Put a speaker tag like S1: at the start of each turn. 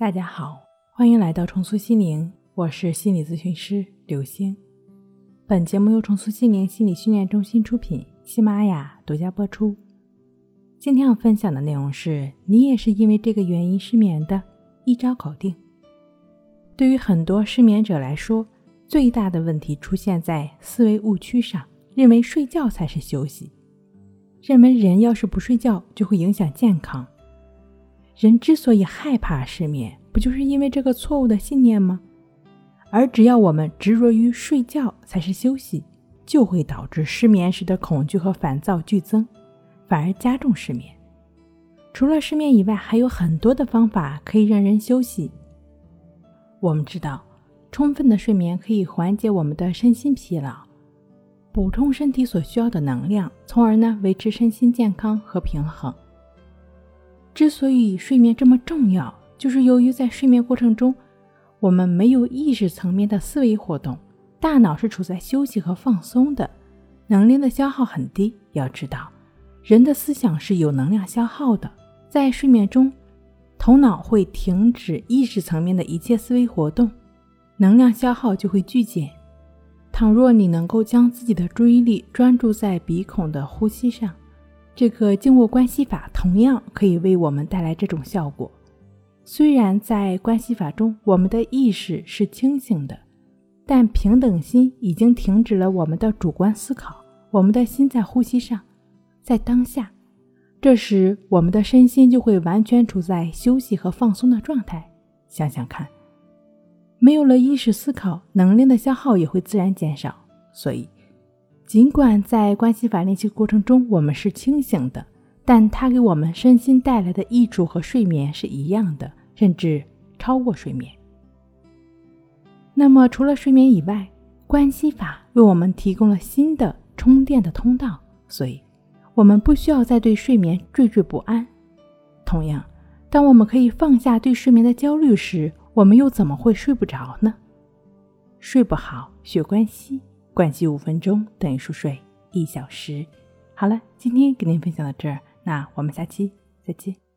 S1: 大家好，欢迎来到重塑心灵，我是心理咨询师刘星。本节目由重塑心灵心理训练中心出品，喜马拉雅独家播出。今天要分享的内容是：你也是因为这个原因失眠的，一招搞定。对于很多失眠者来说，最大的问题出现在思维误区上，认为睡觉才是休息，认为人要是不睡觉就会影响健康。人之所以害怕失眠，不就是因为这个错误的信念吗？而只要我们执着于睡觉才是休息，就会导致失眠时的恐惧和烦躁剧增，反而加重失眠。除了失眠以外，还有很多的方法可以让人休息。我们知道，充分的睡眠可以缓解我们的身心疲劳，补充身体所需要的能量，从而呢维持身心健康和平衡。之所以睡眠这么重要，就是由于在睡眠过程中，我们没有意识层面的思维活动，大脑是处在休息和放松的，能量的消耗很低。要知道，人的思想是有能量消耗的，在睡眠中，头脑会停止意识层面的一切思维活动，能量消耗就会剧减。倘若你能够将自己的注意力专注在鼻孔的呼吸上。这个静卧关系法同样可以为我们带来这种效果。虽然在关系法中，我们的意识是清醒的，但平等心已经停止了我们的主观思考，我们的心在呼吸上，在当下。这时，我们的身心就会完全处在休息和放松的状态。想想看，没有了意识思考，能量的消耗也会自然减少。所以。尽管在关系法练习过程中我们是清醒的，但它给我们身心带来的益处和睡眠是一样的，甚至超过睡眠。那么，除了睡眠以外，关系法为我们提供了新的充电的通道，所以我们不需要再对睡眠惴惴不安。同样，当我们可以放下对睡眠的焦虑时，我们又怎么会睡不着呢？睡不好，学关系。关系五分钟等于熟睡一小时。好了，今天给您分享到这儿，那我们下期再见。